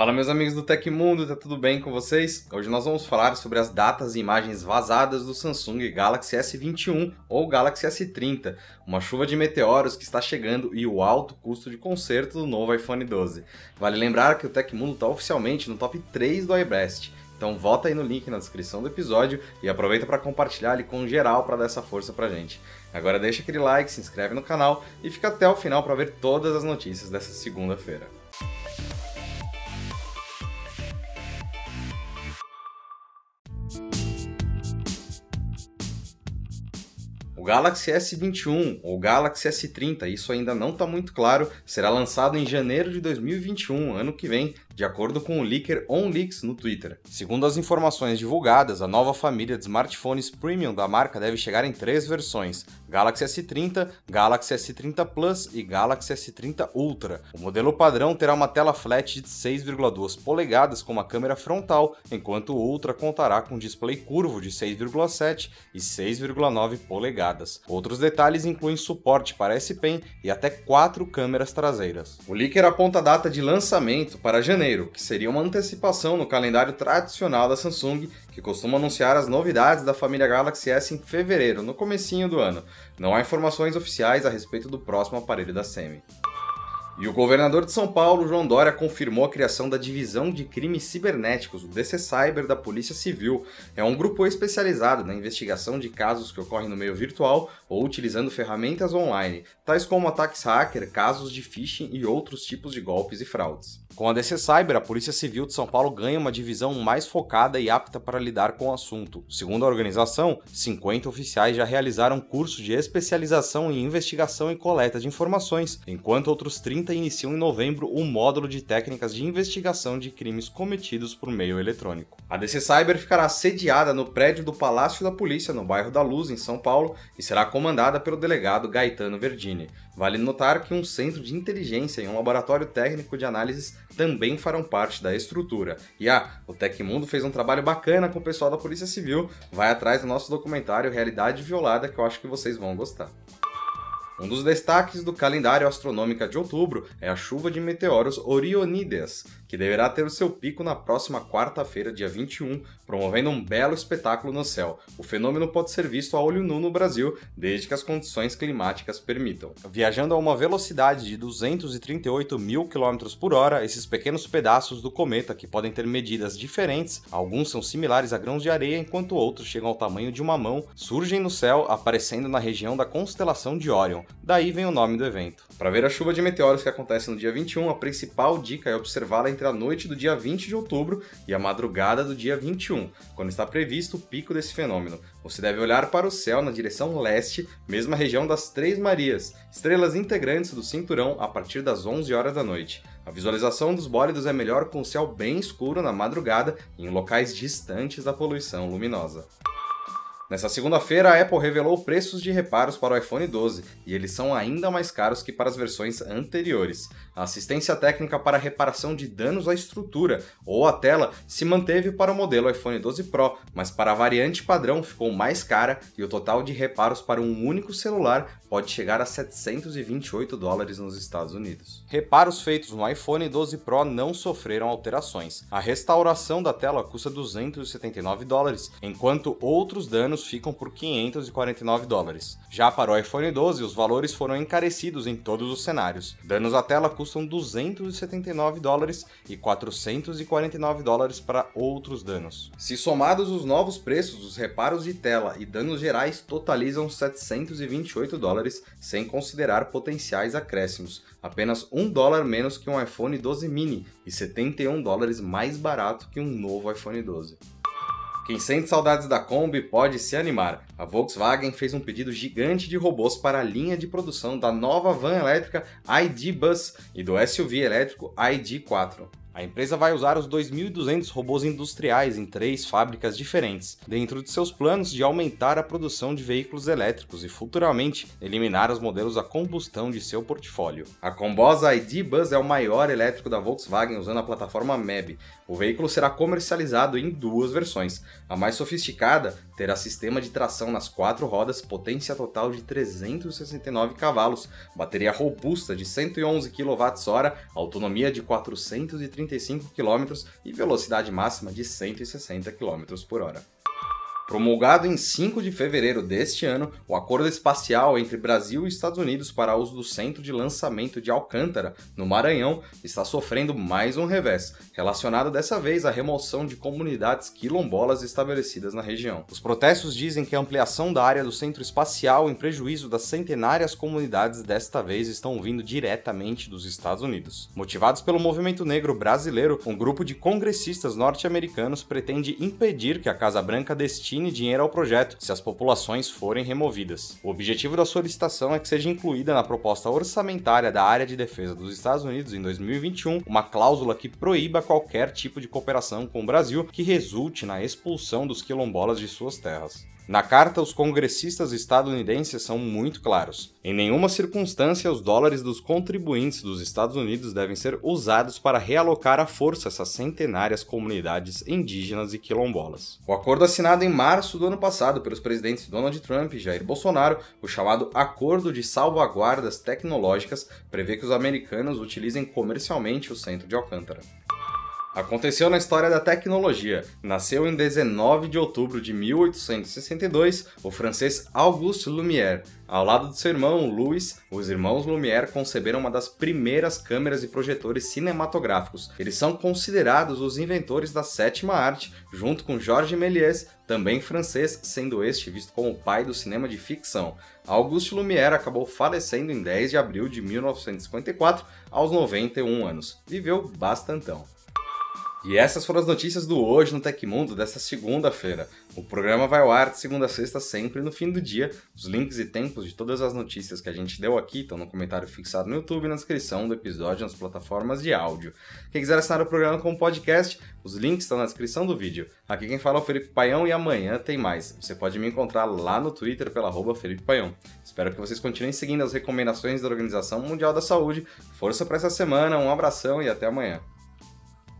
Fala meus amigos do Tecmundo, tá tudo bem com vocês? Hoje nós vamos falar sobre as datas e imagens vazadas do Samsung Galaxy S21 ou Galaxy S30, uma chuva de meteoros que está chegando e o alto custo de conserto do novo iPhone 12. Vale lembrar que o Tecmundo está oficialmente no top 3 do iBest, então volta aí no link na descrição do episódio e aproveita para compartilhar ele com geral para dar essa força pra gente. Agora deixa aquele like, se inscreve no canal e fica até o final para ver todas as notícias dessa segunda-feira. Galaxy S21 ou Galaxy S30, isso ainda não está muito claro, será lançado em janeiro de 2021, ano que vem, de acordo com o leaker OnLeaks no Twitter. Segundo as informações divulgadas, a nova família de smartphones premium da marca deve chegar em três versões: Galaxy S30, Galaxy S30 Plus e Galaxy S30 Ultra. O modelo padrão terá uma tela flat de 6,2 polegadas com uma câmera frontal, enquanto o Ultra contará com display curvo de 6,7 e 6,9 polegadas. Outros detalhes incluem suporte para S Pen e até quatro câmeras traseiras. O leaker aponta a data de lançamento para janeiro janeiro, que seria uma antecipação no calendário tradicional da Samsung, que costuma anunciar as novidades da família Galaxy S em fevereiro, no comecinho do ano. Não há informações oficiais a respeito do próximo aparelho da Semi. E o governador de São Paulo, João Dória, confirmou a criação da Divisão de Crimes Cibernéticos, o DC Cyber da Polícia Civil. É um grupo especializado na investigação de casos que ocorrem no meio virtual ou utilizando ferramentas online, tais como ataques hacker, casos de phishing e outros tipos de golpes e fraudes. Com a DC Cyber, a Polícia Civil de São Paulo ganha uma divisão mais focada e apta para lidar com o assunto. Segundo a organização, 50 oficiais já realizaram curso de especialização em investigação e coleta de informações, enquanto outros 30 iniciam em novembro o módulo de técnicas de investigação de crimes cometidos por meio eletrônico. A DC Cyber ficará sediada no prédio do Palácio da Polícia, no bairro da Luz, em São Paulo, e será comandada pelo delegado Gaetano Verdini. Vale notar que um centro de inteligência e um laboratório técnico de análises também farão parte da estrutura. E ah, o Tecmundo fez um trabalho bacana com o pessoal da Polícia Civil. Vai atrás do nosso documentário Realidade Violada, que eu acho que vocês vão gostar. Um dos destaques do calendário astronômico de outubro é a chuva de meteoros Orionídeas, que deverá ter o seu pico na próxima quarta-feira, dia 21, promovendo um belo espetáculo no céu. O fenômeno pode ser visto a olho nu no Brasil, desde que as condições climáticas permitam. Viajando a uma velocidade de 238 mil km por hora, esses pequenos pedaços do cometa, que podem ter medidas diferentes, alguns são similares a grãos de areia, enquanto outros chegam ao tamanho de uma mão, surgem no céu, aparecendo na região da constelação de Orion. Daí vem o nome do evento. Para ver a chuva de meteoros que acontece no dia 21, a principal dica é observá-la entre a noite do dia 20 de outubro e a madrugada do dia 21, quando está previsto o pico desse fenômeno. Você deve olhar para o céu na direção leste, mesma região das Três Marias, estrelas integrantes do cinturão a partir das 11 horas da noite. A visualização dos bólidos é melhor com o céu bem escuro na madrugada e em locais distantes da poluição luminosa. Nessa segunda-feira, a Apple revelou preços de reparos para o iPhone 12 e eles são ainda mais caros que para as versões anteriores. A assistência técnica para reparação de danos à estrutura ou à tela se manteve para o modelo iPhone 12 Pro, mas para a variante padrão ficou mais cara e o total de reparos para um único celular pode chegar a 728 dólares nos Estados Unidos. Reparos feitos no iPhone 12 Pro não sofreram alterações. A restauração da tela custa 279 dólares, enquanto outros danos ficam por 549 dólares. Já para o iPhone 12, os valores foram encarecidos em todos os cenários. Danos à tela custam 279 dólares e 449 dólares para outros danos. Se somados os novos preços, os reparos de tela e danos gerais totalizam 728 dólares, sem considerar potenciais acréscimos, apenas 1 dólar menos que um iPhone 12 mini e 71 dólares mais barato que um novo iPhone 12. Quem sente saudades da Kombi pode se animar. A Volkswagen fez um pedido gigante de robôs para a linha de produção da nova van elétrica ID Bus e do SUV elétrico ID4. A empresa vai usar os 2.200 robôs industriais em três fábricas diferentes, dentro de seus planos de aumentar a produção de veículos elétricos e futuramente eliminar os modelos a combustão de seu portfólio. A Combosa ID Bus é o maior elétrico da Volkswagen usando a plataforma MEB. O veículo será comercializado em duas versões. A mais sofisticada terá sistema de tração nas quatro rodas, potência total de 369 cavalos, bateria robusta de 111 kWh, autonomia de 430 135 km e velocidade máxima de 160 km por hora. Promulgado em 5 de fevereiro deste ano, o acordo espacial entre Brasil e Estados Unidos para uso do centro de lançamento de Alcântara, no Maranhão, está sofrendo mais um revés, relacionado dessa vez à remoção de comunidades quilombolas estabelecidas na região. Os protestos dizem que a ampliação da área do centro espacial em prejuízo das centenárias comunidades desta vez estão vindo diretamente dos Estados Unidos. Motivados pelo movimento negro brasileiro, um grupo de congressistas norte-americanos pretende impedir que a Casa Branca destine destine dinheiro ao projeto se as populações forem removidas. O objetivo da solicitação é que seja incluída na proposta orçamentária da área de defesa dos Estados Unidos em 2021 uma cláusula que proíba qualquer tipo de cooperação com o Brasil que resulte na expulsão dos quilombolas de suas terras. Na carta, os congressistas estadunidenses são muito claros. Em nenhuma circunstância os dólares dos contribuintes dos Estados Unidos devem ser usados para realocar à força essas centenárias comunidades indígenas e quilombolas. O acordo assinado em março do ano passado pelos presidentes Donald Trump e Jair Bolsonaro, o chamado Acordo de Salvaguardas Tecnológicas, prevê que os americanos utilizem comercialmente o centro de Alcântara. Aconteceu na história da tecnologia. Nasceu em 19 de outubro de 1862 o francês Auguste Lumière. Ao lado de seu irmão Louis, os irmãos Lumière conceberam uma das primeiras câmeras e projetores cinematográficos. Eles são considerados os inventores da sétima arte, junto com Georges Méliès, também francês, sendo este visto como o pai do cinema de ficção. Auguste Lumière acabou falecendo em 10 de abril de 1954, aos 91 anos. Viveu bastantão. E essas foram as notícias do Hoje no Tecmundo desta segunda-feira. O programa vai ao ar de segunda a sexta, sempre no fim do dia. Os links e tempos de todas as notícias que a gente deu aqui estão no comentário fixado no YouTube e na descrição do episódio nas plataformas de áudio. Quem quiser assinar o programa como podcast, os links estão na descrição do vídeo. Aqui quem fala é o Felipe Paião e amanhã tem mais. Você pode me encontrar lá no Twitter pela arroba Felipe Paião. Espero que vocês continuem seguindo as recomendações da Organização Mundial da Saúde. Força para essa semana, um abração e até amanhã.